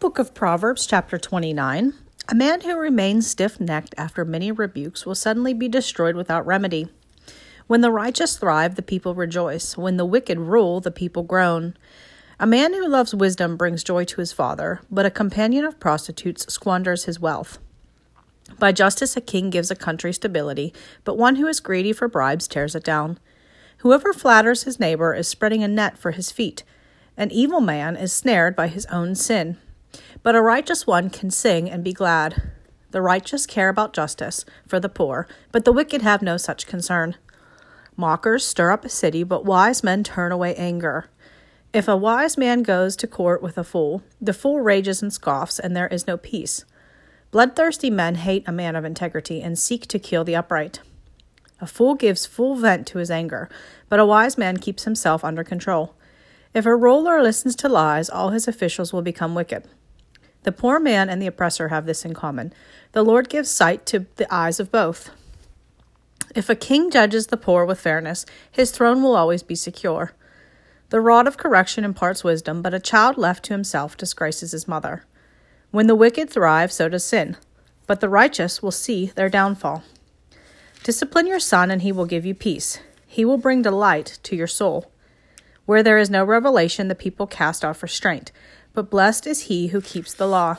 Book of Proverbs, chapter 29. A man who remains stiff necked after many rebukes will suddenly be destroyed without remedy. When the righteous thrive, the people rejoice. When the wicked rule, the people groan. A man who loves wisdom brings joy to his father, but a companion of prostitutes squanders his wealth. By justice, a king gives a country stability, but one who is greedy for bribes tears it down. Whoever flatters his neighbor is spreading a net for his feet. An evil man is snared by his own sin. But a righteous one can sing and be glad. The righteous care about justice for the poor, but the wicked have no such concern. Mockers stir up a city, but wise men turn away anger. If a wise man goes to court with a fool, the fool rages and scoffs, and there is no peace. Bloodthirsty men hate a man of integrity and seek to kill the upright. A fool gives full vent to his anger, but a wise man keeps himself under control. If a ruler listens to lies, all his officials will become wicked. The poor man and the oppressor have this in common the Lord gives sight to the eyes of both. If a king judges the poor with fairness, his throne will always be secure. The rod of correction imparts wisdom, but a child left to himself disgraces his mother. When the wicked thrive, so does sin, but the righteous will see their downfall. Discipline your son, and he will give you peace. He will bring delight to your soul. Where there is no revelation, the people cast off restraint, but blessed is he who keeps the law.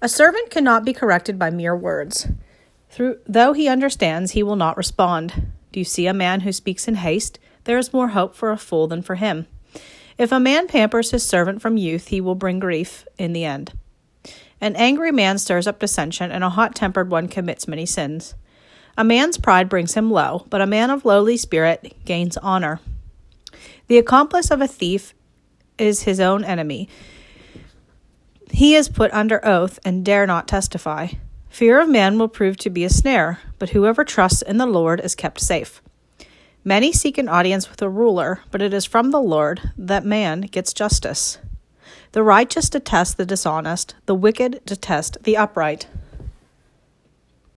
A servant cannot be corrected by mere words. Through, though he understands, he will not respond. Do you see a man who speaks in haste? There is more hope for a fool than for him. If a man pampers his servant from youth, he will bring grief in the end. An angry man stirs up dissension, and a hot tempered one commits many sins. A man's pride brings him low, but a man of lowly spirit gains honor. The accomplice of a thief is his own enemy. He is put under oath and dare not testify. Fear of man will prove to be a snare, but whoever trusts in the Lord is kept safe. Many seek an audience with a ruler, but it is from the Lord that man gets justice. The righteous detest the dishonest, the wicked detest the upright.